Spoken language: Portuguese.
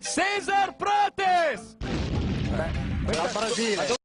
César Prates! É Dal Brasília.